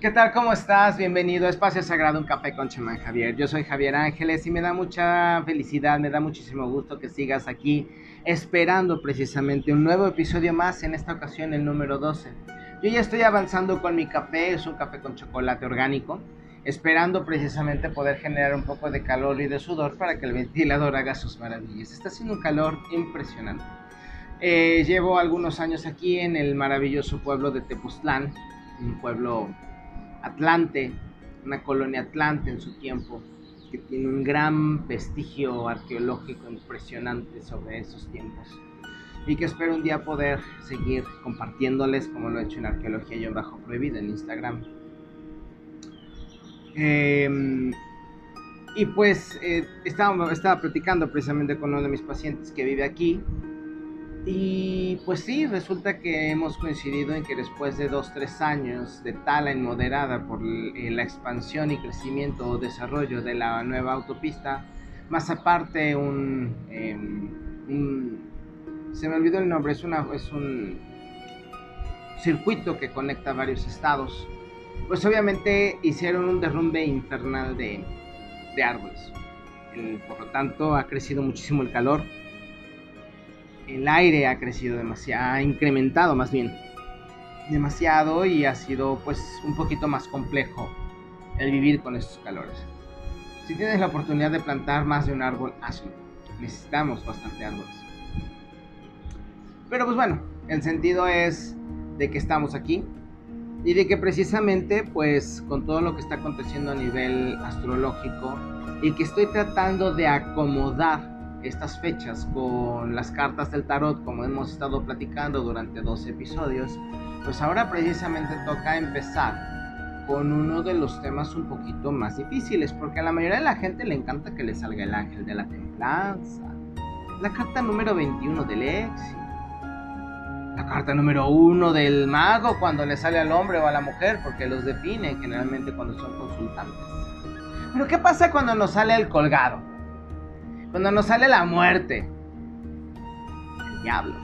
¿Qué tal? ¿Cómo estás? Bienvenido a Espacio Sagrado, un café con chamán Javier. Yo soy Javier Ángeles y me da mucha felicidad, me da muchísimo gusto que sigas aquí esperando precisamente un nuevo episodio más, en esta ocasión el número 12. Yo ya estoy avanzando con mi café, es un café con chocolate orgánico, esperando precisamente poder generar un poco de calor y de sudor para que el ventilador haga sus maravillas. Está haciendo un calor impresionante. Eh, llevo algunos años aquí en el maravilloso pueblo de Tepoztlán, un pueblo Atlante, una colonia Atlante en su tiempo, que tiene un gran vestigio arqueológico impresionante sobre esos tiempos. Y que espero un día poder seguir compartiéndoles como lo he hecho en Arqueología y en Bajo Prohibido en Instagram. Em, y pues eh, estaba, estaba platicando precisamente con uno de mis pacientes que vive aquí y pues sí, resulta que hemos coincidido en que después de dos, tres años de tala inmoderada por eh, la expansión y crecimiento o desarrollo de la nueva autopista, más aparte un, em, se me olvidó el nombre, es, una, es un circuito que conecta varios estados, pues obviamente hicieron un derrumbe infernal de, de árboles. por lo tanto, ha crecido muchísimo el calor el aire ha crecido demasiado, ha incrementado más bien demasiado y ha sido pues un poquito más complejo el vivir con estos calores. Si tienes la oportunidad de plantar más de un árbol, hazlo. Necesitamos bastante árboles. Pero pues bueno, el sentido es de que estamos aquí y de que precisamente pues con todo lo que está aconteciendo a nivel astrológico y que estoy tratando de acomodar estas fechas con las cartas del tarot como hemos estado platicando durante dos episodios, pues ahora precisamente toca empezar con uno de los temas un poquito más difíciles, porque a la mayoría de la gente le encanta que le salga el ángel de la templanza, la carta número 21 del éxito, la carta número 1 del mago cuando le sale al hombre o a la mujer, porque los define generalmente cuando son consultantes. Pero ¿qué pasa cuando nos sale el colgado? Cuando nos sale la muerte. El diablo.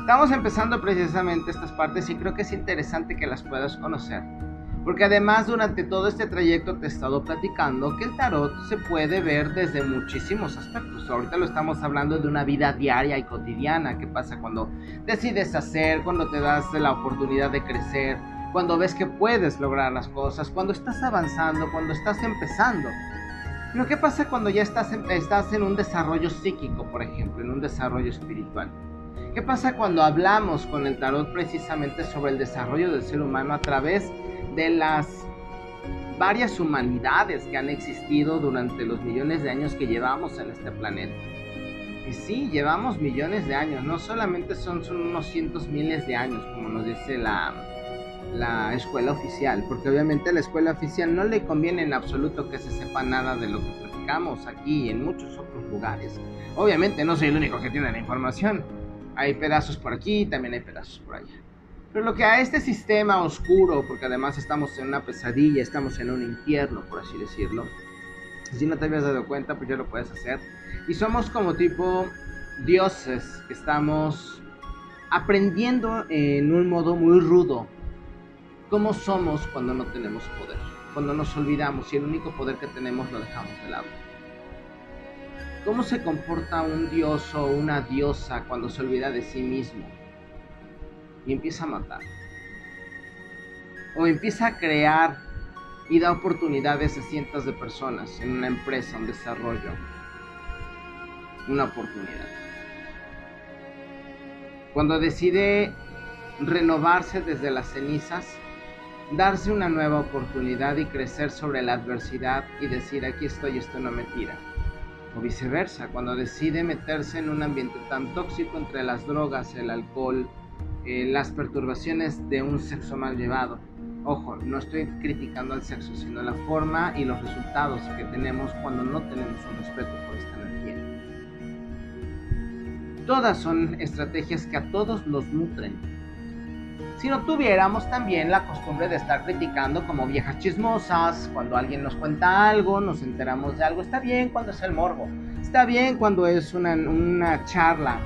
Estamos empezando precisamente estas partes y creo que es interesante que las puedas conocer. Porque además durante todo este trayecto te he estado platicando que el tarot se puede ver desde muchísimos aspectos. Ahorita lo estamos hablando de una vida diaria y cotidiana. ¿Qué pasa cuando decides hacer, cuando te das la oportunidad de crecer, cuando ves que puedes lograr las cosas, cuando estás avanzando, cuando estás empezando? Pero ¿qué pasa cuando ya estás en, un desarrollo psíquico, por ejemplo, en un desarrollo espiritual? ¿Qué pasa cuando hablamos con el tarot precisamente sobre el desarrollo del ser humano a través de las varias humanidades que han existido durante los millones de años que llevamos en este planeta? Y sí, llevamos millones de años, no solamente son unos cientos miles de años, como nos dice la, la escuela oficial, porque obviamente a la escuela oficial no le conviene en absoluto que se sepa nada de lo que platicamos aquí y en muchos otros lugares. Obviamente no soy el único que tiene la información. Hay pedazos por aquí, también hay pedazos por allá. Pero lo que a este sistema oscuro, porque además estamos en una pesadilla, estamos en un infierno, por así decirlo, si no te habías dado cuenta, pues ya lo puedes hacer. Y somos como tipo dioses que estamos aprendiendo en un modo muy rudo ¿Cómo somos cuando no tenemos poder? Cuando nos olvidamos y el único poder que tenemos lo dejamos de lado. ¿Cómo se comporta un dios o una diosa cuando se olvida de sí mismo y empieza a matar? O empieza a crear y da oportunidades a cientos de personas en una empresa, un desarrollo, una oportunidad. Cuando decide renovarse desde las cenizas, darse una nueva oportunidad y crecer sobre la adversidad y decir aquí estoy, esto no me tira. O viceversa, cuando decide meterse en un ambiente tan tóxico entre las drogas, el alcohol, eh, las perturbaciones de un sexo mal llevado. Ojo, no estoy criticando al sexo, sino la forma y los resultados que tenemos cuando no tenemos un respeto por esta energía. Todas son estrategias que a todos los nutren si no tuviéramos también la costumbre de estar criticando como viejas chismosas, cuando alguien nos cuenta algo, nos enteramos de algo, está bien cuando es el morbo, está bien cuando es una, charla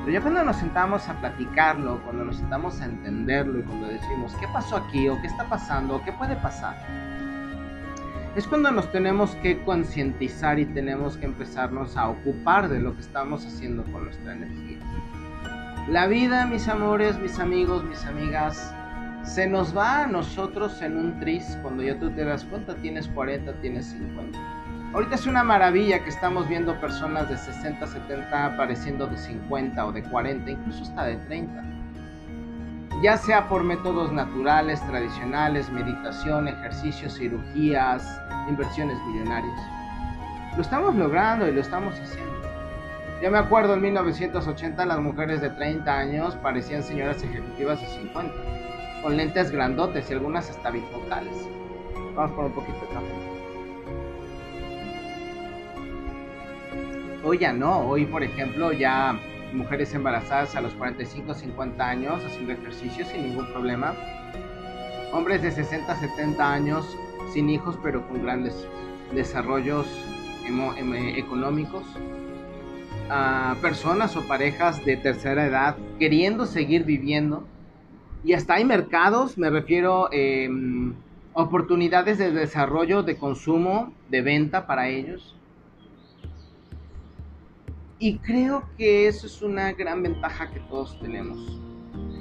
Pero ya cuando nos sentamos a platicarlo, cuando nos sentamos a entenderlo y cuando decimos, ¿qué pasó aquí? ¿O qué está pasando? ¿O qué puede pasar? Es cuando nos tenemos que concientizar y tenemos que empezarnos a ocupar de lo que estamos haciendo con nuestra energía. La vida, mis amores, mis amigos, mis amigas, se nos va a nosotros en un tris cuando ya tú te das cuenta, tienes 40, tienes 50. Ahorita es una maravilla que estamos viendo personas de 60, 70 apareciendo de 50 o de 40, incluso hasta de 30. Ya sea por métodos naturales, tradicionales, meditación, ejercicios, cirugías, inversiones millonarias. Lo estamos logrando y lo estamos haciendo. Ya me acuerdo en 1980 las mujeres de 30 años parecían señoras ejecutivas de 50 con lentes grandotes y algunas hasta bifocales. Vamos por un poquito de café. Hoy ya no, hoy por ejemplo ya mujeres embarazadas a los 45 50 años haciendo ejercicio sin ningún problema. Hombres de 60 70 años sin hijos pero con grandes desarrollos económicos. A personas o parejas de tercera edad queriendo seguir viviendo y hasta hay mercados, me refiero, eh, oportunidades de desarrollo, de consumo, de venta para ellos. Y creo que eso es una gran ventaja que todos tenemos.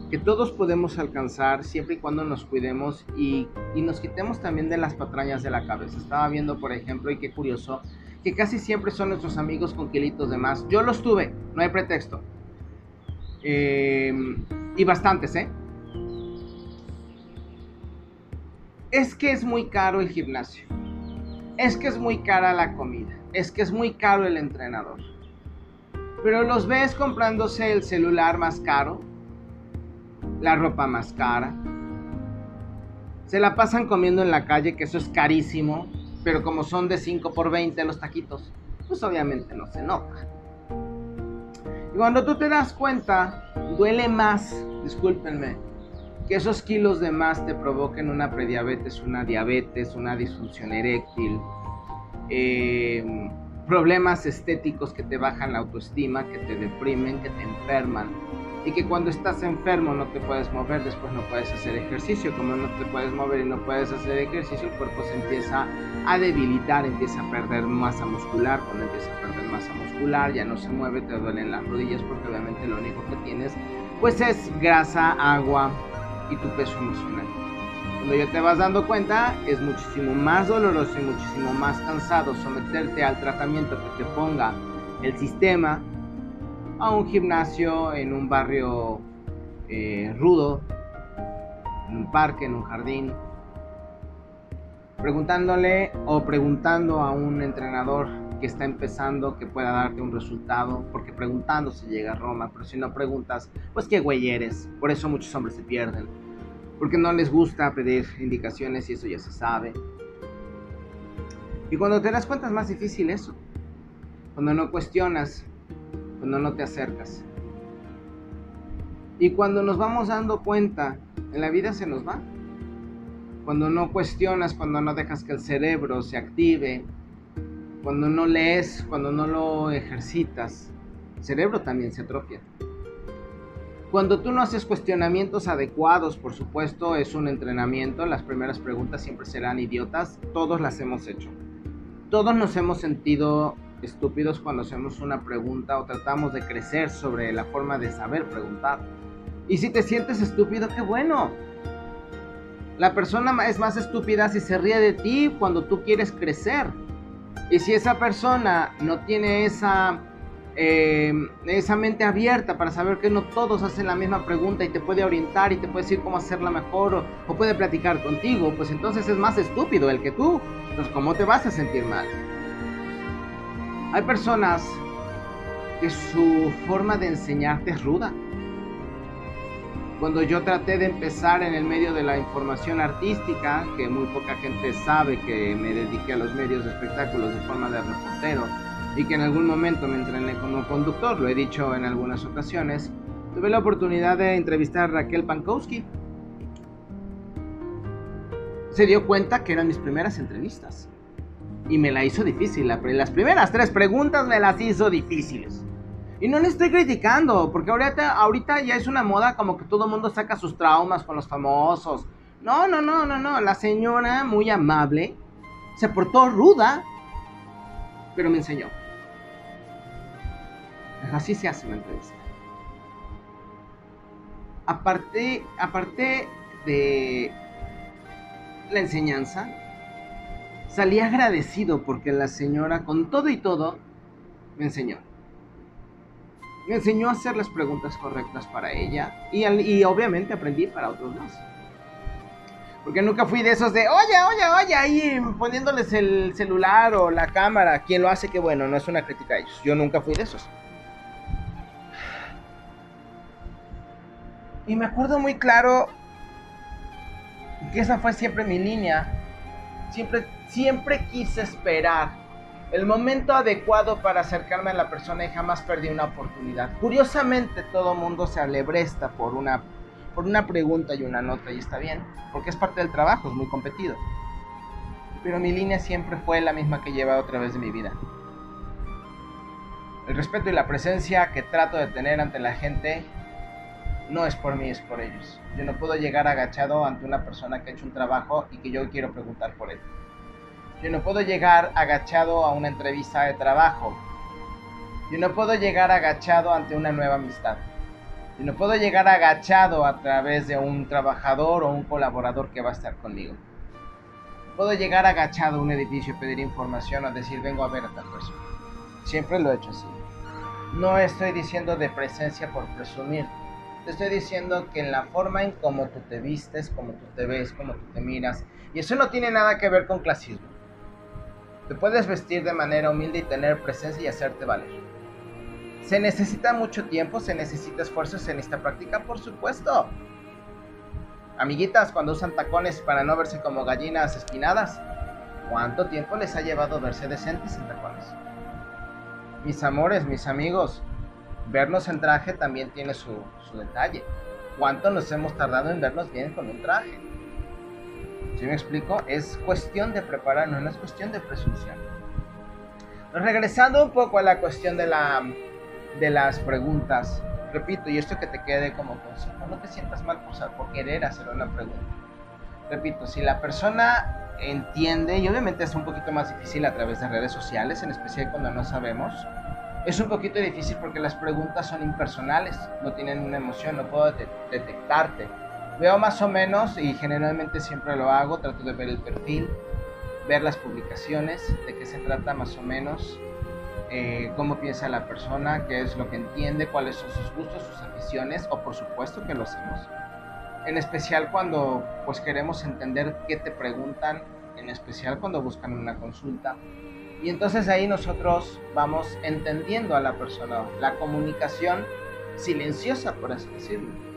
Que todos podemos alcanzar siempre y cuando nos cuidemos y, y nos quitemos también de las patrañas de la cabeza. Estaba viendo, por ejemplo, y qué curioso, que casi siempre son nuestros amigos con kilitos de más. Yo los tuve, no hay pretexto. Eh, y bastantes, ¿eh? es que es muy caro el gimnasio, es que es muy cara la comida, es que es muy caro el entrenador. Pero los ves comprándose el celular más caro, la ropa más cara. Se la pasan comiendo en la calle, que eso es carísimo, pero como son de 5 por 20 los taquitos, pues obviamente no se nota. Y cuando tú te das cuenta, duele más, discúlpenme, que esos kilos de más te provoquen una prediabetes, una diabetes, una disfunción eréctil, eh, problemas estéticos que te bajan la autoestima, que te deprimen, que te enferman. Y que cuando estás enfermo no te puedes mover, después no puedes hacer ejercicio. Como no te puedes mover y no puedes hacer ejercicio, el cuerpo se empieza a debilitar, empieza a perder masa muscular. Cuando empieza a perder masa muscular, ya no se mueve, te duelen las rodillas porque obviamente lo único que tienes pues es grasa, agua, y tu peso emocional. Cuando ya te vas dando cuenta, es muchísimo más doloroso y muchísimo más cansado someterte al tratamiento que te ponga el sistema a un gimnasio en un barrio eh, rudo, en un parque, en un jardín, preguntándole o preguntando a un entrenador que está empezando que pueda darte un resultado, porque preguntando se llega a Roma, pero si no preguntas, pues qué güey eres. Por eso muchos hombres se pierden porque no les gusta pedir indicaciones y eso ya se sabe. Y cuando te das cuenta es más difícil eso. Cuando no cuestionas, cuando no te acercas. Y cuando nos vamos dando cuenta, en la vida se nos va. Cuando no cuestionas, cuando no dejas que el cerebro se active, cuando no lees, cuando no lo ejercitas, el cerebro también se atrofia. Cuando tú no haces cuestionamientos adecuados, por supuesto, es un entrenamiento. Las primeras preguntas siempre serán idiotas. Todos las hemos hecho. Todos nos hemos sentido estúpidos cuando hacemos una pregunta o tratamos de crecer sobre la forma de saber preguntar. Y si te sientes estúpido, qué bueno. La persona es más estúpida si se ríe de ti cuando tú quieres crecer. Y si esa persona no tiene esa eh, esa mente abierta para saber que no todos hacen la misma pregunta y te puede orientar y te puede decir cómo hacerla mejor o, puede platicar contigo, pues entonces es más estúpido el que tú. Entonces, ¿cómo te vas a sentir mal? Hay personas que su forma de enseñarte es ruda. Cuando yo traté de empezar en el medio de la información artística, que muy poca gente sabe que me dediqué a los medios de espectáculos de forma de reportero, y que en algún momento me entrené como conductor, lo he dicho en algunas ocasiones, tuve la oportunidad de entrevistar a Raquel Pankowski. Se dio cuenta que eran mis primeras entrevistas y me la hizo difícil. Las primeras tres preguntas me las hizo difíciles. Y no le estoy criticando, porque ahorita, ahorita ya es una moda como que todo el mundo saca sus traumas con los famosos. No, no, no, no, no. La señora, muy amable, se portó ruda, pero me enseñó. Así se hace una entrevista. Aparte, aparte de la enseñanza, salí agradecido porque la señora, con todo y todo, me enseñó. Me enseñó a hacer las preguntas correctas para ella y, obviamente aprendí para otros más. Porque nunca fui de esos de, oye, oye, oye, ahí poniéndoles el celular o la cámara. Quien lo hace, que bueno, no es una crítica a ellos. Yo nunca fui de esos. Y me acuerdo muy claro que esa fue siempre mi línea. Siempre, siempre quise esperar el momento adecuado para acercarme a la persona y jamás perdí una oportunidad. Curiosamente, todo mundo se alebresta por una por una pregunta y una nota y está bien, porque es parte del trabajo, es muy competido. Pero mi línea siempre fue la misma que he llevado a través de mi vida. El respeto y la presencia que trato de tener ante la gente no es por mí, es por ellos. Yo no puedo llegar agachado ante una persona que ha hecho un trabajo y que yo quiero preguntar por él. Yo no puedo llegar agachado a una entrevista de trabajo. Yo no puedo llegar agachado ante una nueva amistad. Y no puedo llegar agachado a través de un trabajador o un colaborador que va a estar conmigo. Puedo llegar agachado a un edificio, pedir información o decir vengo a ver a tal persona. Siempre lo he hecho así. No estoy diciendo de presencia por presumir. Te estoy diciendo que en la forma en cómo tú te vistes, cómo tú te ves, cómo tú te miras. Y eso no tiene nada que ver con clasismo. Te puedes vestir de manera humilde y tener presencia y hacerte valer. ¿Se necesita mucho tiempo? ¿Se necesita esfuerzo? ¿Se necesita práctica? Por supuesto. Amiguitas, cuando usan tacones para no verse como gallinas espinadas, ¿cuánto tiempo les ha llevado verse decentes en tacones? Mis amores, mis amigos, vernos en traje también tiene su, su detalle. ¿Cuánto nos hemos tardado en vernos bien con un traje? ¿Sí me explico? Es cuestión de prepararnos, no es cuestión de presunción. Regresando un poco a la cuestión de la de las preguntas. Repito, y esto que te quede como consejo, no te sientas mal por, por querer hacer una pregunta. Repito, si la persona entiende, y obviamente es un poquito más difícil a través de redes sociales, en especial cuando no sabemos, es un poquito difícil porque las preguntas son impersonales, no tienen una emoción, no puedo detectarte. Veo más o menos, y generalmente siempre lo hago, trato de ver el perfil, ver las publicaciones, de qué se trata más o menos, eh, cómo piensa la persona, qué es lo que entiende, cuáles son sus gustos, sus aficiones, o por supuesto que lo hacemos. En especial cuando pues queremos entender qué te preguntan, en especial cuando buscan una consulta. Y entonces ahí nosotros vamos entendiendo a la persona, la comunicación silenciosa, por así decirlo.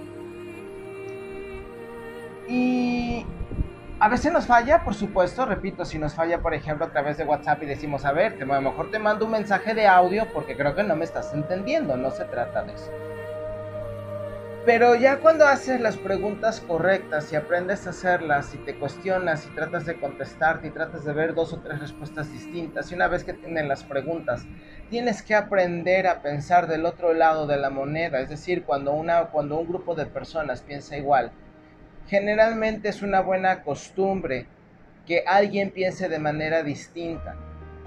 Y a veces nos falla, por supuesto, repito, si nos falla, por ejemplo, a través de WhatsApp y decimos, a ver, a lo mejor te mando un mensaje de audio porque creo que no me estás entendiendo, no se trata de eso. Pero ya cuando haces las preguntas correctas y aprendes a hacerlas y te cuestionas y tratas de contestarte y tratas de ver dos o tres respuestas distintas y una vez que tienen las preguntas, tienes que aprender a pensar del otro lado de la moneda, es decir, cuando, una, cuando un grupo de personas piensa igual, Generalmente es una buena costumbre que alguien piense de manera distinta,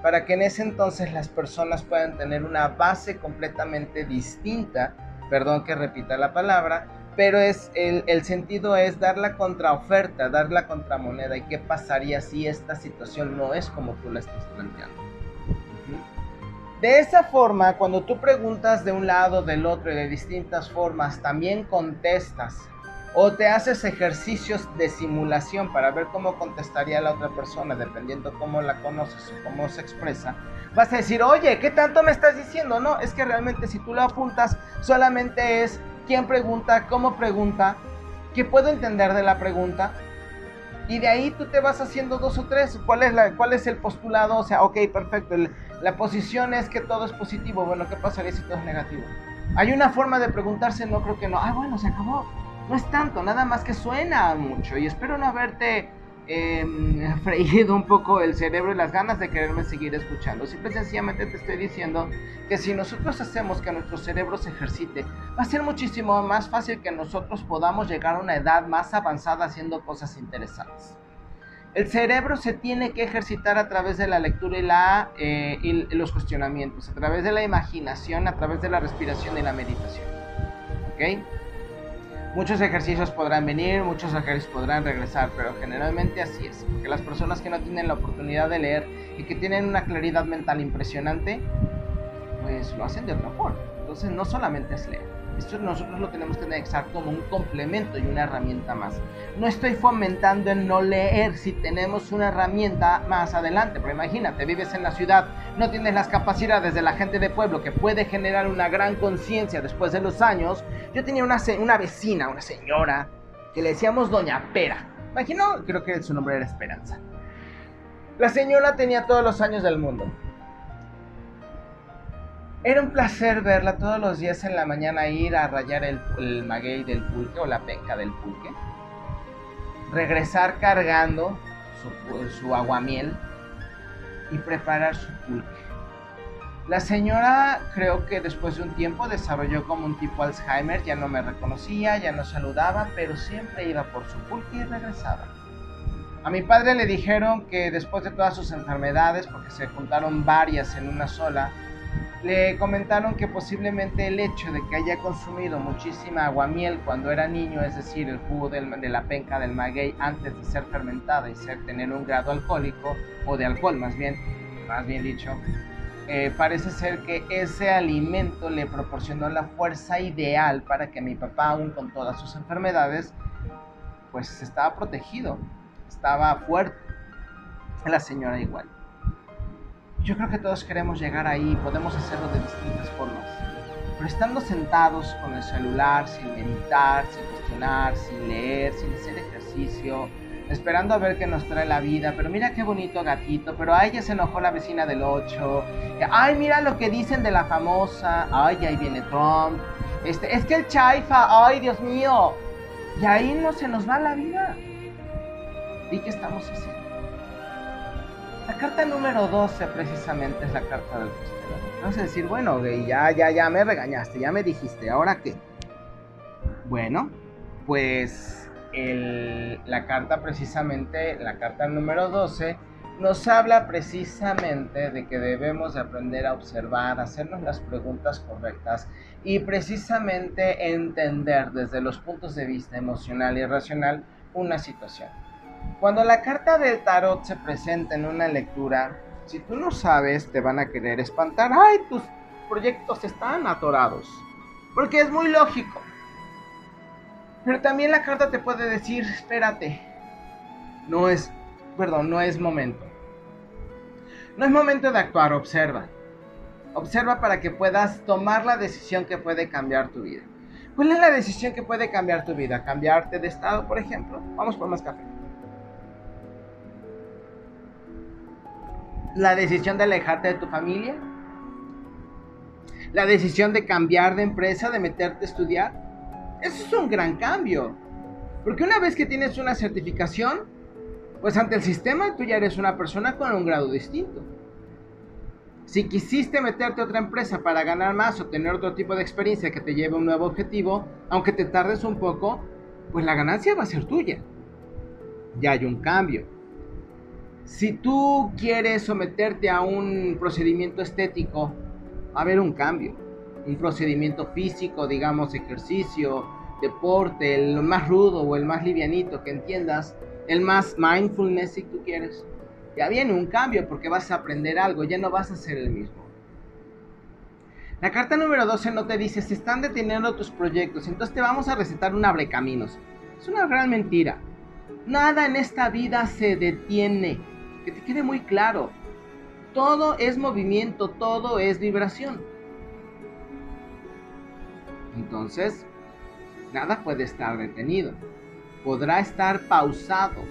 para que en ese entonces las personas puedan tener una base completamente distinta, perdón que repita la palabra, pero es el, el, sentido es dar la contraoferta, dar la contramoneda y qué pasaría si esta situación no es como tú la estás planteando. De esa forma, cuando tú preguntas de un lado, del otro y de distintas formas, también contestas o te haces ejercicios de simulación para ver cómo contestaría la otra persona, dependiendo cómo la conoces o cómo se expresa, vas a decir, oye, ¿qué tanto me estás diciendo? No, es que realmente si tú lo apuntas, solamente es quién pregunta, cómo pregunta, qué puedo entender de la pregunta. Y de ahí tú te vas haciendo dos o tres. ¿Cuál es, la, cuál es el postulado? O sea, ok, perfecto. la posición es que todo es positivo. Bueno, ¿qué pasaría si todo es negativo? Hay una forma de preguntarse, no creo que no. Ah, bueno, se acabó no es tanto, nada más que suena mucho y espero no haberte eh, freído un poco el cerebro y las ganas de quererme seguir escuchando. Simple y sencillamente te estoy diciendo que si nosotros hacemos que nuestro cerebro se ejercite, va a ser muchísimo más fácil que nosotros podamos llegar a una edad más avanzada haciendo cosas interesantes. El cerebro se tiene que ejercitar a través de la lectura y, la, eh, y los cuestionamientos, a través de la imaginación, a través de la respiración y la meditación. ¿Ok? Muchos ejercicios podrán venir, muchos ejercicios podrán regresar, pero generalmente así es, porque las personas que no tienen la oportunidad de leer y que tienen una claridad mental impresionante, pues lo hacen de otra forma. Entonces no solamente es leer. Esto nosotros lo tenemos que anexar como un complemento y una herramienta más. No estoy fomentando en no leer si tenemos una herramienta más adelante, pero imagínate, vives en la ciudad, no tienes las capacidades de la gente de pueblo que puede generar una gran conciencia después de los años. Yo tenía una, una vecina, una señora, que le decíamos Doña Pera. Imagino, creo que su nombre era Esperanza. La señora tenía todos los años del mundo era un placer verla todos los días en la mañana ir a rayar el, maguey del pulque o la penca del pulque. Regresar cargando su, su aguamiel y preparar su pulque. La señora creo que después de un tiempo desarrolló como un tipo Alzheimer, ya no me reconocía, ya no saludaba, pero siempre iba por su pulque y regresaba. A mi padre le dijeron que después de todas sus enfermedades, porque se juntaron varias en una sola, le comentaron que posiblemente el hecho de que haya consumido muchísima aguamiel cuando era niño, es decir, el jugo de la penca del maguey antes de ser fermentada y ser, tener un grado alcohólico, o de alcohol más bien, más bien dicho, eh, parece ser que ese alimento le proporcionó la fuerza ideal para que mi papá, aún con todas sus enfermedades, pues estaba protegido, estaba fuerte. La señora igual. Yo creo que todos queremos llegar ahí, podemos hacerlo de distintas formas. Pero estando sentados con el celular, sin meditar, sin cuestionar, sin leer, sin hacer ejercicio, esperando a ver qué nos trae la vida, pero mira qué bonito gatito, pero a ella se enojó la vecina del 8, ay mira lo que dicen de la famosa, ay ahí viene Trump, este, es que el chaifa, ay Dios mío, y ahí no se nos va la vida. ¿Y qué estamos haciendo? La carta número 12 precisamente es la carta del. Vamos a decir, bueno, ya, ya, ya me regañaste, ya me dijiste, ¿ahora qué? Bueno, pues la carta precisamente, la carta número 12, nos habla precisamente de que debemos de aprender a observar, hacernos las preguntas correctas y precisamente entender desde los puntos de vista emocional y racional una situación. Cuando la carta del tarot se presenta en una lectura, si tú no sabes, te van a querer espantar. ¡Ay, tus proyectos están atorados! Porque es muy lógico. Pero también la carta te puede decir, espérate, no es, perdón, no es momento. No es momento de actuar, observa. Observa para que puedas tomar la decisión que puede cambiar tu vida. ¿Cuál es la decisión que puede cambiar tu vida? ¿Cambiarte de estado, por ejemplo? Vamos por más café. La decisión de alejarte de tu familia, la decisión de cambiar de empresa, de meterte a estudiar. Eso es un gran cambio. Porque una vez que tienes una certificación, pues ante el sistema tú ya eres una persona con un grado distinto. Si quisiste meterte a otra empresa para ganar más o tener otro tipo de experiencia que te lleve a un nuevo objetivo, aunque te tardes un poco, pues la ganancia va a ser tuya. Ya hay un cambio. Si tú quieres someterte a un procedimiento estético, va a haber un cambio. Un procedimiento físico, digamos, ejercicio, deporte, el más rudo o el más livianito, que entiendas, el más mindfulness si tú quieres. Ya viene un cambio porque vas a aprender algo, ya no vas a ser el mismo. La carta número 12 no te dice, se están deteniendo tus proyectos, entonces te vamos a recetar un abrecaminos. Es una gran mentira. Nada en esta vida se detiene que te quede muy claro. Todo es movimiento, todo es vibración. Entonces, nada puede estar detenido. Podrá estar pausado.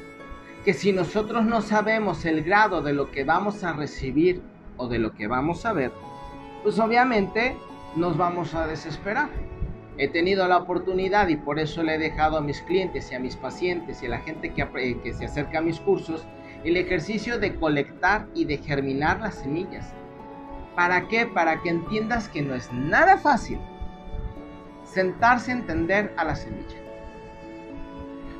Que si nosotros no sabemos el grado de lo que vamos a recibir o de lo que vamos a ver, pues obviamente nos vamos a desesperar. he tenido la oportunidad y por eso le he dejado a mis clientes y a mis pacientes y a la gente que, que se acerca a mis cursos el ejercicio de colectar y de germinar las semillas. ¿Para qué? Para que entiendas que no es nada fácil sentarse a entender a la semilla.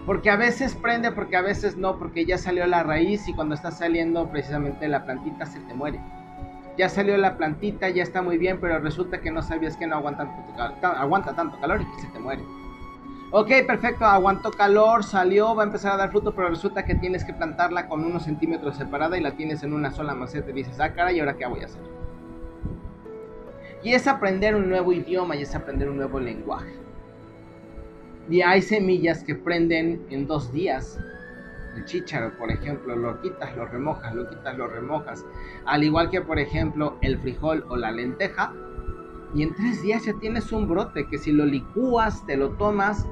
Porque a veces prende, porque a veces no, porque ya salió la raíz y cuando está saliendo precisamente la plantita se te muere. Ya salió la plantita, ya está muy bien, pero resulta que no sabías que no aguanta tanto, aguanta tanto calor y se te muere. Ok, perfecto, aguantó calor, salió, va a empezar a dar fruto, pero resulta que tienes que plantarla con unos centímetros separada y la tienes en una sola maceta y dices, ah, cara, ¿y ahora qué voy a hacer? Y es aprender un nuevo idioma y es aprender un nuevo lenguaje. Y hay semillas que prenden en dos días. El chícharo, por ejemplo, lo quitas, lo remojas, lo quitas, lo remojas. Al igual que, por ejemplo, el frijol o la lenteja. Y en tres días ya tienes un brote que si lo licúas, te lo tomas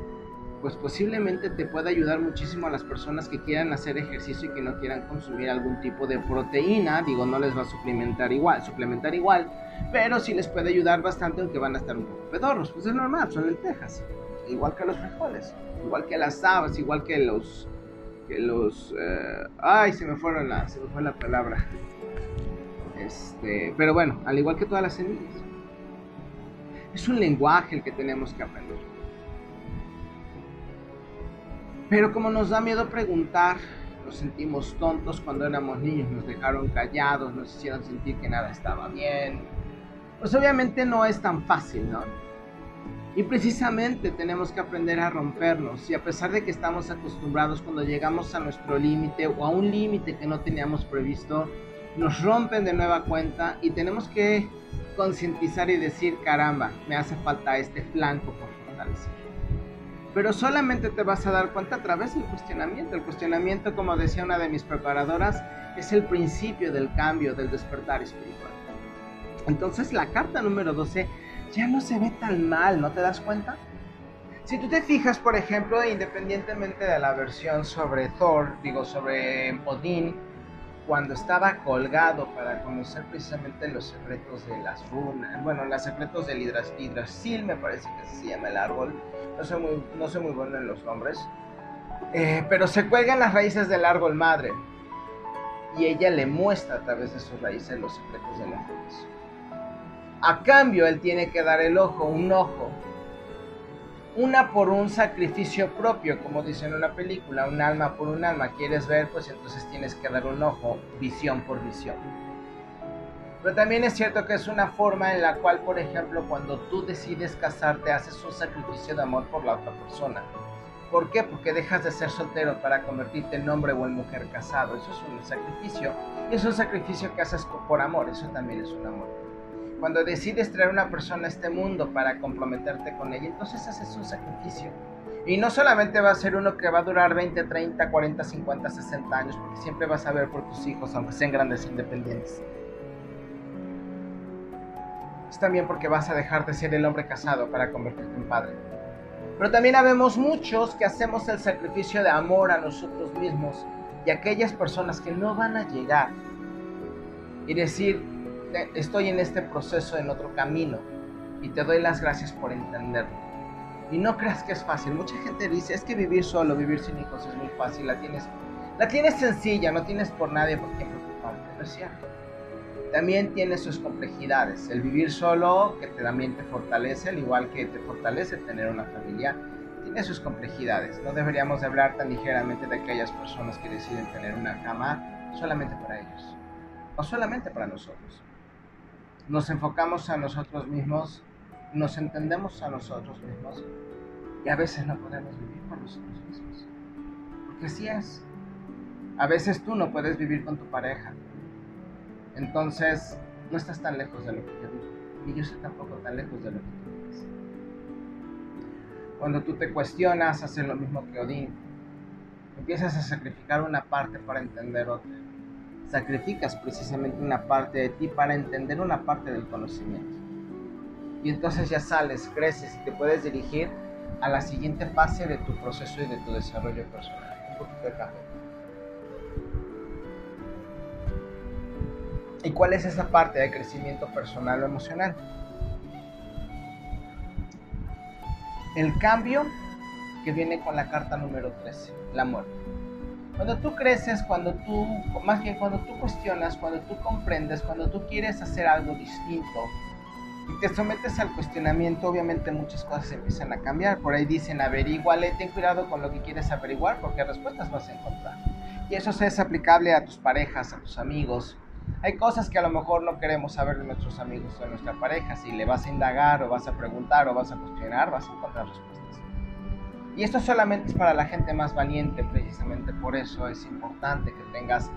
pues posiblemente te pueda ayudar muchísimo a las personas que quieran hacer ejercicio y que no quieran consumir algún tipo de proteína. Digo, no les va a suplementar igual, suplementar igual, pero sí les puede ayudar bastante aunque van a estar un poco pedorros. Pues es normal, son lentejas, igual que los frijoles, igual que las habas, igual que los que los eh, ay se me fueron la se me fue la palabra este pero bueno al igual que todas las semillas es un lenguaje el que tenemos que aprender pero como nos da miedo preguntar, nos sentimos tontos cuando éramos niños, nos dejaron callados, nos hicieron sentir que nada estaba bien. Pues obviamente no es tan fácil, ¿no? Y precisamente tenemos que aprender a rompernos. Y a pesar de que estamos acostumbrados cuando llegamos a nuestro límite o a un límite que no teníamos previsto, nos rompen de nueva cuenta y tenemos que concientizar y decir, caramba, me hace falta este flanco por fortalecer pero solamente te vas a dar cuenta a través del cuestionamiento. El cuestionamiento, como decía una de mis preparadoras, es el principio del cambio, del despertar espiritual. Entonces la carta número 12 ya no se ve tan mal, ¿no te das cuenta? Si tú te fijas, por ejemplo, independientemente de la versión sobre Thor, digo sobre Odín, cuando estaba colgado para conocer precisamente los secretos de las runas, bueno, los secretos del hidrasil, me parece que se llama el árbol, no soy muy, no soy muy bueno en los nombres, eh, pero se cuelgan las raíces del árbol madre y ella le muestra a través de sus raíces los secretos de las runas. A cambio, él tiene que dar el ojo, un ojo, una por un sacrificio propio, como dice en una película, un alma por un alma. ¿Quieres ver? Pues entonces tienes que dar un ojo, visión por visión. Pero también es cierto que es una forma en la cual, por ejemplo, cuando tú decides casarte, haces un sacrificio de amor por la otra persona. ¿Por qué? Porque dejas de ser soltero para convertirte en hombre o en mujer casado. Eso es un sacrificio. Y es un sacrificio que haces por amor. Eso también es un amor. Cuando decides traer una persona a este mundo para comprometerte con ella, entonces haces un sacrificio. Y no solamente va a ser uno que va a durar 20, 30, 40, 50, 60 años, porque siempre vas a ver por tus hijos, aunque sean grandes e independientes también porque vas a dejar de ser el hombre casado para convertirte en padre. Pero también habemos muchos que hacemos el sacrificio de amor a nosotros mismos y a aquellas personas que no van a llegar y decir, estoy en este proceso, en otro camino y te doy las gracias por entenderlo. Y no creas que es fácil. Mucha gente dice, es que vivir solo, vivir sin hijos es muy fácil. La tienes, la tienes sencilla, no tienes por nadie por quien preocuparte. No es cierto también tiene sus complejidades. El vivir solo, que también te fortalece, al igual que te fortalece tener una familia, tiene sus complejidades. No deberíamos de hablar tan ligeramente de aquellas personas que deciden tener una cama solamente para ellos, o solamente para nosotros. Nos enfocamos a nosotros mismos, nos entendemos a nosotros mismos, y a veces no podemos vivir por nosotros mismos. Porque así es. A veces tú no puedes vivir con tu pareja, entonces, no estás tan lejos de lo que yo digo. Y yo estoy tampoco tan lejos de lo que tú dices. Cuando tú te cuestionas, hacer lo mismo que Odín. Empiezas a sacrificar una parte para entender otra. Sacrificas precisamente una parte de ti para entender una parte del conocimiento. Y entonces ya sales, creces y te puedes dirigir a la siguiente fase de tu proceso y de tu desarrollo personal. Un poquito de café. ¿Y cuál es esa parte de crecimiento personal o emocional? el cambio que viene con la carta número 13, la muerte. Cuando tú creces, cuando tú, más bien cuando tú cuestionas, cuando tú comprendes, cuando tú quieres hacer algo distinto y te sometes al cuestionamiento, obviamente muchas cosas empiezan a cambiar. Por ahí dicen, averíguale, ten cuidado con lo que quieres averiguar porque respuestas vas a encontrar. Y eso es aplicable a tus parejas, a tus amigos. Hay cosas que a lo mejor no queremos saber de nuestros amigos o de nuestra pareja. Si le vas a indagar o vas a preguntar o vas a cuestionar, vas a encontrar respuestas. Y esto solamente es para la gente más valiente, precisamente por eso es importante que tengas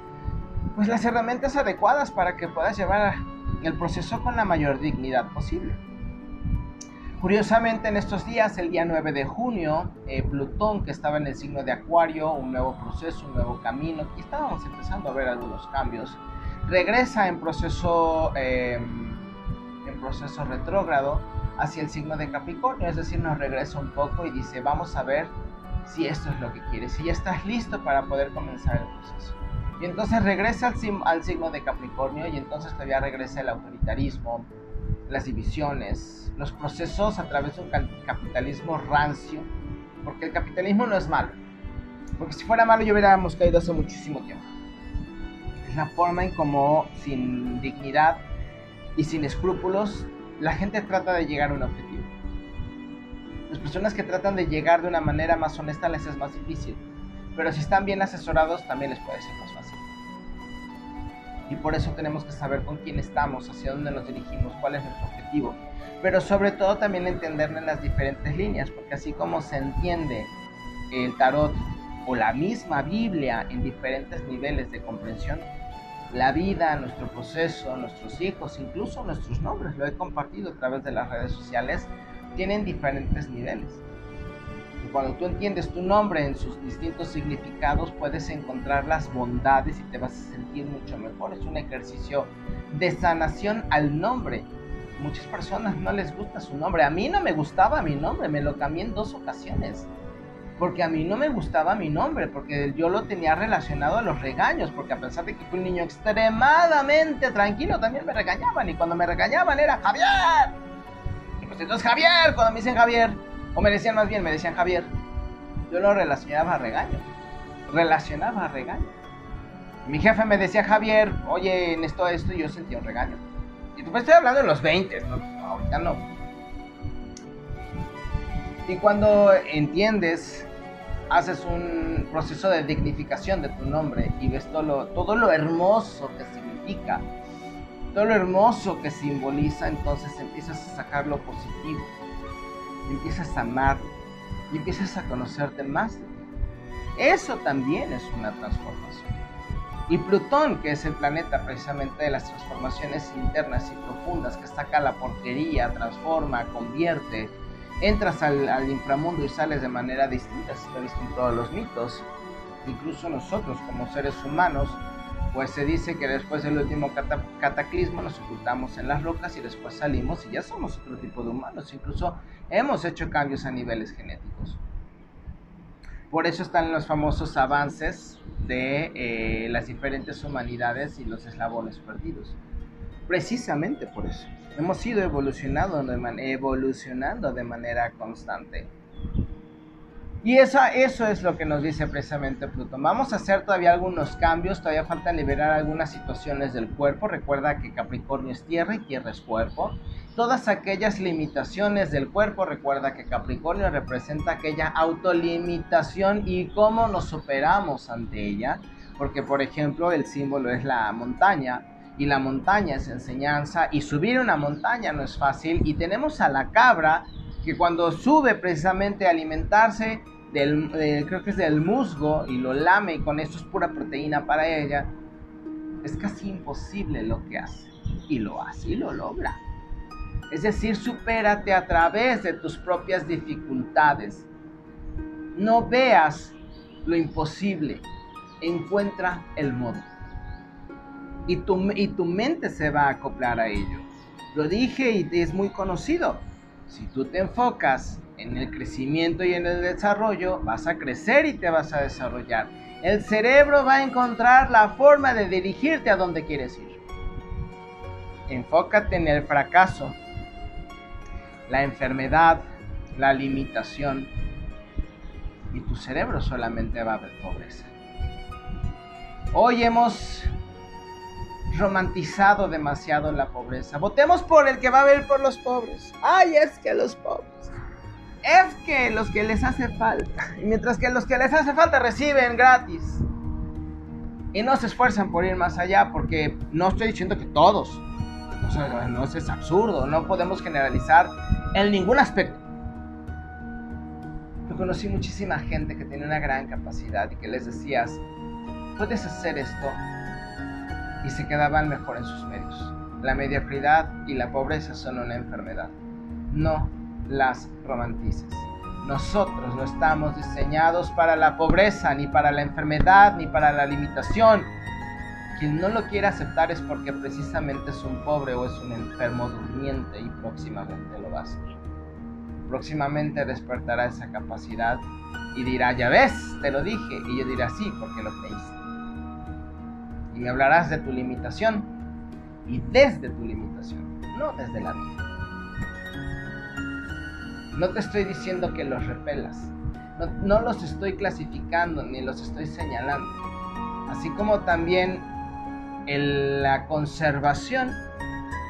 pues las herramientas adecuadas para que puedas llevar el proceso con la mayor dignidad posible. Curiosamente en estos días, el día 9 de junio, eh, Plutón, que estaba en el signo de Acuario, un nuevo proceso, un nuevo camino, y estábamos empezando a ver algunos cambios, regresa en proceso, em, en proceso retrógrado hacia el signo de Capricornio, es decir, nos regresa un poco y dice, vamos a ver si esto es lo que quieres, si ya estás listo para poder comenzar el proceso. Y entonces regresa al, al signo de Capricornio y entonces todavía regresa el autoritarismo, las divisiones, los procesos a través de un capitalismo rancio, porque el capitalismo no es malo, porque si fuera malo yo hubiéramos caído hace muchísimo tiempo. Es la forma en cómo sin dignidad y sin escrúpulos la gente trata de llegar a un objetivo. Las personas que tratan de llegar de una manera más honesta les es más difícil, pero si están bien asesorados también les puede ser más fácil. Y por eso tenemos que saber con quién estamos, hacia dónde nos dirigimos, cuál es nuestro objetivo. Pero sobre todo también entender en las diferentes líneas, porque así como se entiende el tarot o la misma Biblia en diferentes niveles de comprensión, la vida, nuestro proceso, nuestros hijos, incluso nuestros nombres, lo he compartido a través de las redes sociales, tienen diferentes niveles. Y cuando tú entiendes tu nombre en sus distintos significados, puedes encontrar las bondades y te vas a sentir mucho mejor. Es un ejercicio de sanación al nombre. Muchas personas no les gusta su nombre. A mí no me gustaba mi nombre, me lo cambié en dos ocasiones porque a mí no me gustaba mi nombre, porque yo lo tenía relacionado a los regaños, porque a pesar de que fui un niño extremadamente tranquilo, también me regañaban, y cuando me regañaban era Javier. Y pues entonces Javier, cuando me dicen Javier, o me decían más bien, me decían Javier, yo lo relacionaba a regaño, relacionaba a regaño. Mi jefe me decía Javier, oye, en esto, esto, y yo sentía un regaño. Y pues estoy hablando de los 20, no, ahorita no. Y cuando entiendes haces un proceso de dignificación de tu nombre y ves todo lo, hermoso que significa, todo lo hermoso que simboliza, entonces empiezas a sacar lo positivo, empiezas a amar y empiezas a conocerte más. Eso también es una transformación. Y Plutón, que es el planeta precisamente de las transformaciones internas y profundas, que saca la porquería, transforma, convierte, entras al, inframundo y sales de manera distinta, está visto en los mitos. Incluso nosotros como seres humanos, pues se dice que después del último cataclismo nos ocultamos en las rocas y después salimos y ya somos otro tipo de humanos. Incluso hemos hecho cambios a niveles genéticos. Por eso están los famosos avances de eh, las diferentes humanidades y los eslabones perdidos. Precisamente por eso hemos ido evolucionando de, evolucionando de manera constante. Y eso, eso es lo que nos dice precisamente Plutón. Vamos a hacer todavía algunos cambios, todavía falta liberar algunas situaciones del cuerpo. Recuerda que Capricornio es tierra y tierra es cuerpo. Todas aquellas limitaciones del cuerpo, recuerda que Capricornio representa aquella autolimitación y cómo nos superamos ante ella. Porque, por ejemplo, el símbolo es la montaña y la montaña es enseñanza y subir una montaña no es fácil y tenemos a la cabra que cuando sube precisamente a alimentarse del, creo que es del musgo y lo lame y con esto es pura proteína para ella, es casi imposible lo que hace y lo hace y lo logra. Es decir, supérate a través de tus propias dificultades. No veas lo imposible, encuentra el modo y tu, y tu mente se va a acoplar a ello. Lo dije y es muy conocido. Si tú te enfocas en el crecimiento y en el desarrollo, vas a crecer y te vas a desarrollar. El cerebro va a encontrar la forma de dirigirte a donde quieres ir. Enfócate en el fracaso, la enfermedad, la limitación y tu cerebro solamente va a ver pobreza. Hoy hemos romantizado demasiado la pobreza. Votemos por el que va a ver por los pobres. Ay, es que los pobres. Es que los que les hace falta. Y mientras que los que les hace falta reciben gratis. Y no se esfuerzan por ir más allá porque no estoy diciendo que todos. O sea, no es absurdo. No podemos generalizar en ningún aspecto. Yo conocí muchísima gente que tiene una gran capacidad y que les decías, puedes hacer esto y se quedaban mejor en sus medios. La mediocridad y la pobreza son una enfermedad. No las romantices. Nosotros no estamos diseñados para la pobreza, ni para la enfermedad, ni para la limitación. Quien no lo quiere aceptar es porque precisamente es un pobre o es un enfermo durmiente y próximamente lo va a ser. Próximamente despertará esa capacidad y dirá, ya ves, te lo dije. Y yo diré, sí, porque lo creíste y me hablarás de tu limitación y desde tu limitación, no desde la vida. No te estoy diciendo que los repelas, no, los estoy clasificando ni los estoy señalando, así como también la conservación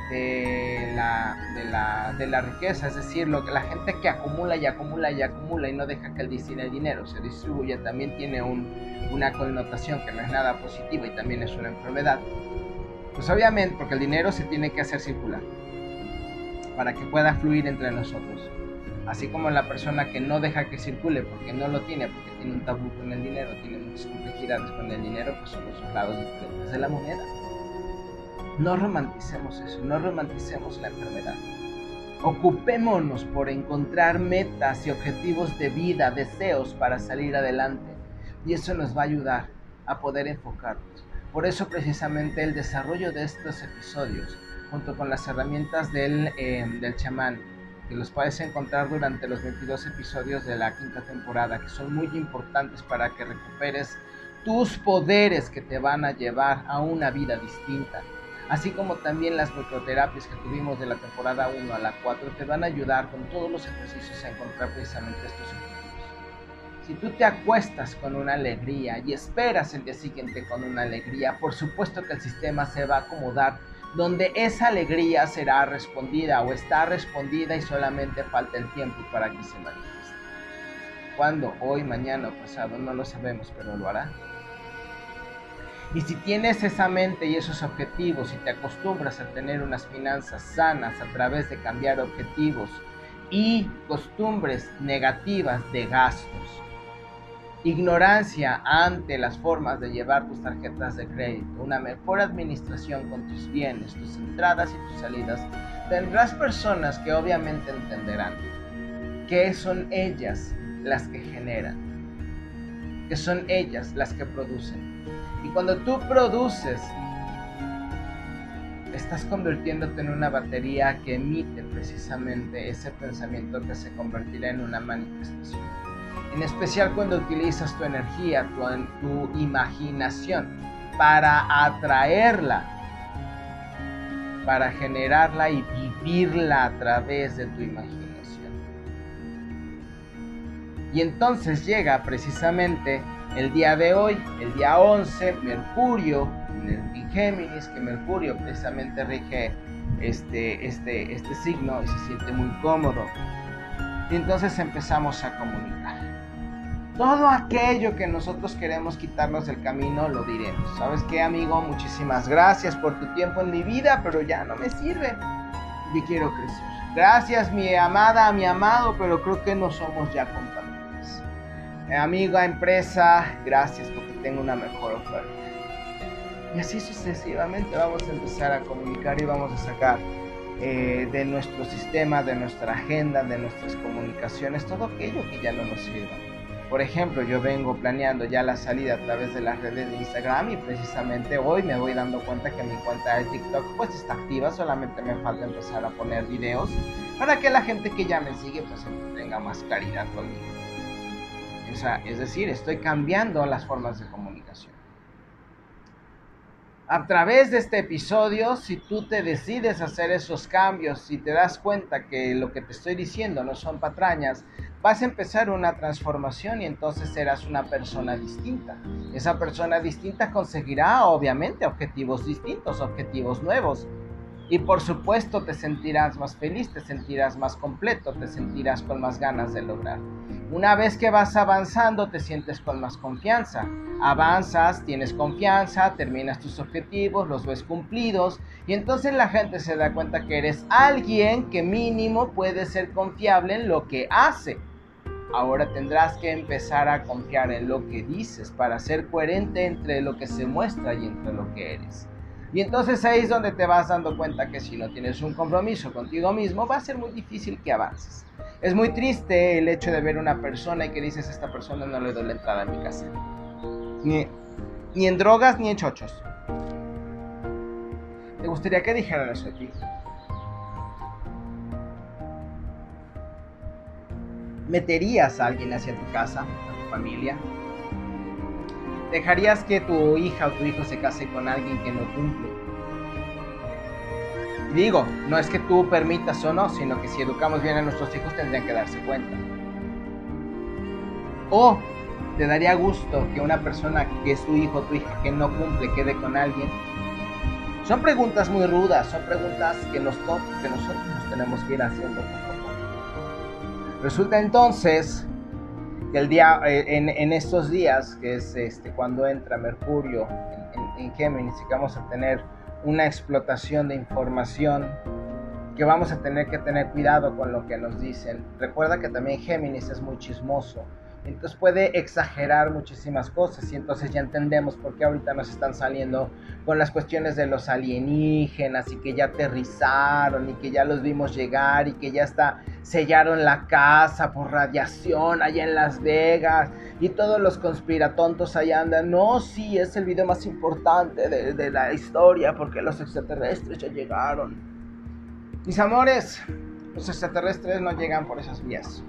de la, de la, de la riqueza, es decir, lo que la gente que acumula y acumula y acumula y no deja que el, dinero se distribuya, también tiene un, una connotación que no es nada positiva y también es una enfermedad. Pues obviamente, porque el dinero se tiene que hacer circular para que pueda fluir entre nosotros. Así como la persona que no deja que circule porque no lo tiene, porque tiene un tabú con el dinero, tiene muchas complejidades con el dinero, pues son los lados diferentes de la moneda. No romanticemos eso, no romanticemos la enfermedad. Ocupémonos por encontrar metas y objetivos de vida, deseos para salir adelante. Y eso nos va a ayudar a poder enfocarnos. Por eso precisamente el desarrollo de estos episodios, junto con las herramientas del, eh, del chamán, que los puedes encontrar durante los 22 episodios de la quinta temporada, que son muy importantes para que recuperes tus poderes que te van a llevar a una vida distinta así como también las microterapias que tuvimos de la temporada 1 a la 4 te van a ayudar con todos los ejercicios a encontrar precisamente estos objetivos. Si tú te acuestas con una alegría y esperas el día siguiente con una alegría, por supuesto que el sistema se va a acomodar donde esa alegría será respondida o está respondida y solamente falta el tiempo para que se manifieste. ¿Cuándo? Hoy, mañana o pasado, no lo sabemos, pero lo hará. Y si tienes esa mente y esos objetivos y te acostumbras a tener unas finanzas sanas a través de cambiar objetivos y costumbres negativas de gastos, ignorancia ante las formas de llevar tus tarjetas de crédito, una mejor administración con tus bienes, tus entradas y tus salidas, tendrás personas que obviamente entenderán que son ellas las que generan, que son ellas las que producen y cuando tú produces, estás convirtiéndote en una batería que emite precisamente ese pensamiento que se convertirá en una manifestación. En especial cuando utilizas tu energía, tu, imaginación para atraerla, para generarla y vivirla a través de tu imaginación. Y entonces llega precisamente el día de hoy, el día 11, Mercurio en Géminis, que Mercurio precisamente rige este, este, este signo y se siente muy cómodo. Y entonces empezamos a comunicar. Todo aquello que nosotros queremos quitarnos del camino lo diremos. ¿Sabes qué, amigo? Muchísimas gracias por tu tiempo en mi vida, pero ya no me sirve. Y quiero crecer. Gracias, mi amada, mi amado, pero creo que no somos ya compañeros. Eh, amiga, empresa, gracias porque tengo una mejor oferta. Y así sucesivamente vamos a empezar a comunicar y vamos a sacar eh, de nuestro sistema, de nuestra agenda, de nuestras comunicaciones, todo aquello que ya no nos sirva. Por ejemplo, yo vengo planeando ya la salida a través de las redes de Instagram y precisamente hoy me voy dando cuenta que mi cuenta de TikTok pues está activa, solamente me falta empezar a poner videos para que la gente que ya me sigue pues tenga más claridad conmigo es decir, estoy cambiando las formas de comunicación. a través de este episodio, si tú te decides hacer esos cambios y te das cuenta que lo que te estoy diciendo no son patrañas, vas a empezar una transformación y entonces serás una persona distinta. Esa persona distinta conseguirá obviamente objetivos distintos, objetivos nuevos. Y por supuesto te sentirás más feliz, te sentirás más completo, te sentirás con más ganas de lograr. Una vez que vas avanzando te sientes con más confianza. Avanzas, tienes confianza, terminas tus objetivos, los ves cumplidos y entonces la gente se da cuenta que eres alguien que mínimo puede ser confiable en lo que hace. Ahora tendrás que empezar a confiar en lo que dices para ser coherente entre lo que se muestra y entre lo que eres. Y entonces ahí es donde te vas dando cuenta que si no tienes un compromiso contigo mismo, va a ser muy difícil que avances. Es muy triste el hecho de ver una persona y que dices, esta persona no le doy la entrada a mi casa. Ni, ni en drogas ni en chochos. ¿Te gustaría que dijeran eso a ti? ¿Meterías a alguien hacia tu casa, a tu familia? ¿Dejarías que tu hija o tu hijo se case con alguien que no cumple? Digo, no es que tú permitas o no, sino que si educamos bien a nuestros hijos tendrían que darse cuenta. O te daría gusto que una persona que es tu hijo o tu hija que no cumple quede con alguien. Son preguntas muy rudas, son preguntas que, nos que nosotros nos tenemos que ir haciendo. Resulta entonces que el día, eh, en, estos días, que es este, cuando entra Mercurio en, en, Géminis, y que vamos a tener una explotación de información, que vamos a tener que tener cuidado con lo que nos dicen. Recuerda que también Géminis es muy chismoso entonces puede exagerar muchísimas cosas y entonces ya entendemos por qué ahorita nos están saliendo con las cuestiones de los alienígenas y que ya aterrizaron y que ya los vimos llegar y que ya está sellaron la casa por radiación allá en Las Vegas y todos los conspiratontos allá andan. No, sí, es el video más importante de, de la historia porque los extraterrestres ya llegaron. Mis amores, los extraterrestres no llegan por esas vías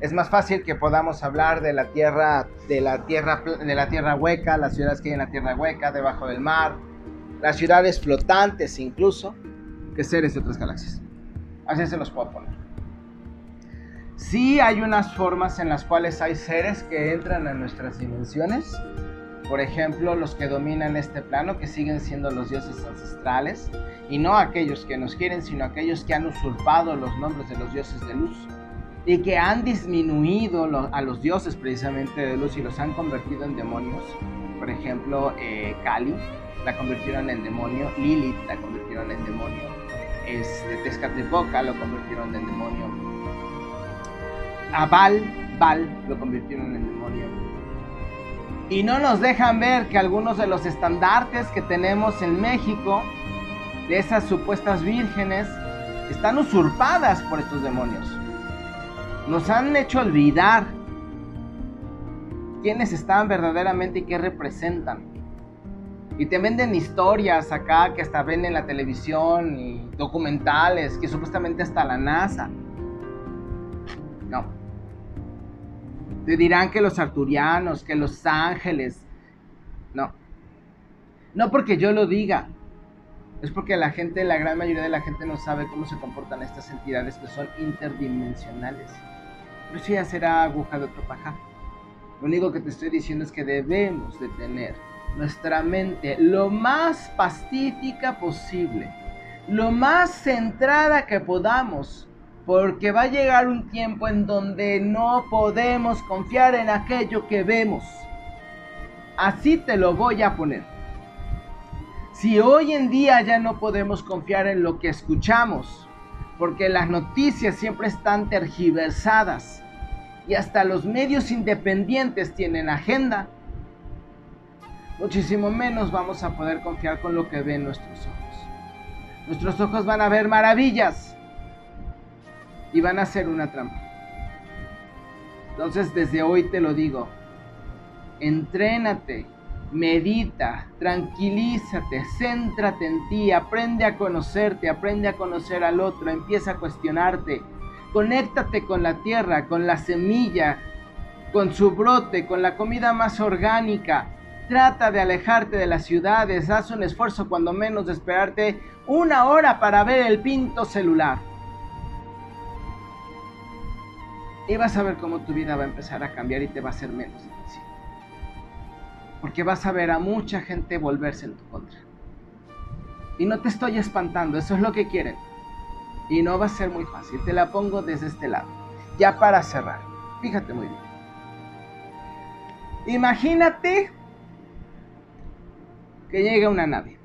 es más fácil que podamos hablar de la tierra, de la tierra, de la tierra hueca, las ciudades que hay en la tierra hueca, debajo del mar, las ciudades flotantes incluso, que seres de otras galaxias. Así se los puedo poner. Sí hay unas formas en las cuales hay seres que entran a nuestras dimensiones. Por ejemplo, los que dominan este plano, que siguen siendo los dioses ancestrales, y no aquellos que nos quieren, sino aquellos que han usurpado los nombres de los dioses de luz y que han disminuido a los dioses precisamente de luz y los han convertido en demonios. Por ejemplo, eh, Kali la convirtieron en demonio, Lilith la convirtieron en demonio, este, Tezcatlipoca lo convirtieron en demonio, a Baal lo convirtieron en demonio. Y no nos dejan ver que algunos de los estandartes que tenemos en México, de esas supuestas vírgenes, están usurpadas por estos demonios nos han hecho olvidar quiénes están verdaderamente y qué representan. Y te venden historias acá que hasta ven en la televisión y documentales que supuestamente hasta la NASA. No. Te dirán que los arturianos, que los ángeles. No. No porque yo lo diga. Es porque la gente, la gran mayoría de la gente no sabe cómo se comportan estas entidades que son interdimensionales. Ya será aguja de otro pajar. Lo único que te estoy diciendo es que debemos de tener nuestra mente lo más pacífica posible, lo más centrada que podamos, porque va a llegar un tiempo en donde no podemos confiar en aquello que vemos. Así te lo voy a poner. Si hoy en día ya no podemos confiar en lo que escuchamos, porque las noticias siempre están tergiversadas y hasta los medios independientes tienen agenda, muchísimo menos vamos a poder confiar con lo que ven nuestros ojos. Nuestros ojos van a ver maravillas y van a ser una trampa. Entonces desde hoy te lo digo, entrénate medita, tranquilízate, céntrate en ti, aprende a conocerte, aprende a conocer al otro, empieza a cuestionarte, conéctate con la tierra, con la semilla, con su brote, con la comida más orgánica, Trata de alejarte de las ciudades, haz un esfuerzo cuando menos de esperarte una hora para ver el pinto celular. Y vas a ver cómo tu vida va a empezar a cambiar y te va a ser menos. Porque vas a ver a mucha gente volverse en tu contra. Y no te estoy espantando, eso es lo que quieren. Y no va a ser muy fácil, te la pongo desde este lado. Ya para cerrar, fíjate muy bien. Imagínate que llega una nave.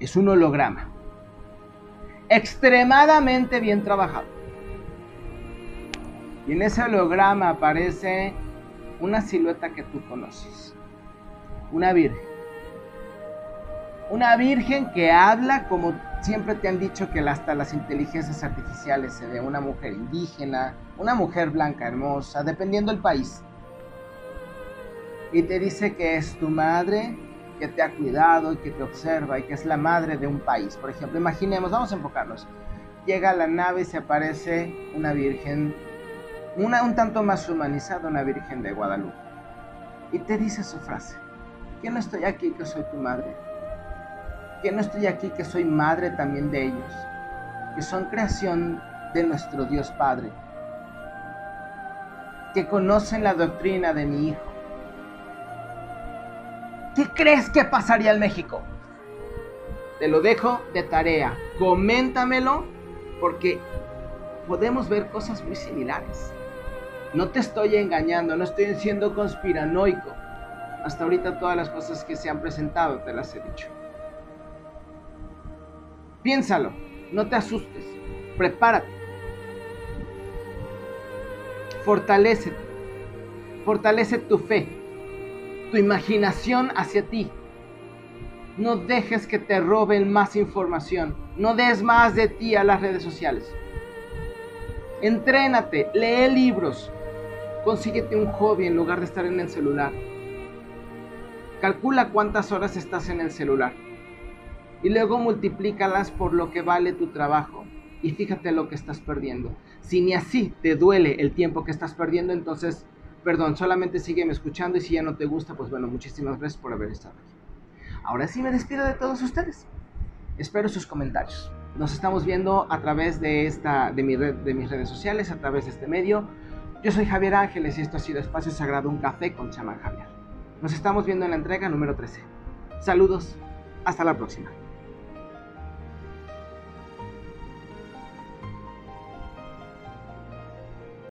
Es un holograma. Extremadamente bien trabajado. Y en ese holograma aparece una silueta que tú conoces. Una virgen. Una virgen que habla como siempre te han dicho que hasta las inteligencias artificiales se ve una mujer indígena, una mujer blanca hermosa, dependiendo del país. Y te dice que es tu madre, que te ha cuidado y que te observa y que es la madre de un país. Por ejemplo, imaginemos, vamos a enfocarnos. Llega a la nave y se aparece una virgen una un tanto más humanizada, una Virgen de Guadalupe. Y te dice su frase, que no estoy aquí, que soy tu madre. Que no estoy aquí, que soy madre también de ellos. Que son creación de nuestro Dios Padre. Que conocen la doctrina de mi Hijo. ¿Qué crees que pasaría en México? Te lo dejo de tarea. Coméntamelo porque podemos ver cosas muy similares. No te estoy engañando, no estoy siendo conspiranoico. Hasta ahorita todas las cosas que se han presentado te las he dicho. Piénsalo, no te asustes, prepárate. Fortalecete, fortalece tu fe, tu imaginación hacia ti. No dejes que te roben más información, no des más de ti a las redes sociales. Entrénate, lee libros, Consíguete un hobby en lugar de estar en el celular. Calcula cuántas horas estás en el celular. Y luego multiplícalas por lo que vale tu trabajo. Y fíjate lo que estás perdiendo. Si ni así te duele el tiempo que estás perdiendo, entonces, perdón, solamente sígueme escuchando y si ya no te gusta, pues bueno, muchísimas gracias por haber estado aquí. Ahora sí me despido de todos ustedes. Espero sus comentarios. Nos estamos viendo a través de, esta, de, mi red, de mis redes sociales, a través de este medio. Yo soy Javier Ángeles y esto ha sido Espacio Sagrado, un café con chamán Javier. Nos estamos viendo en la entrega número 13. Saludos, hasta la próxima.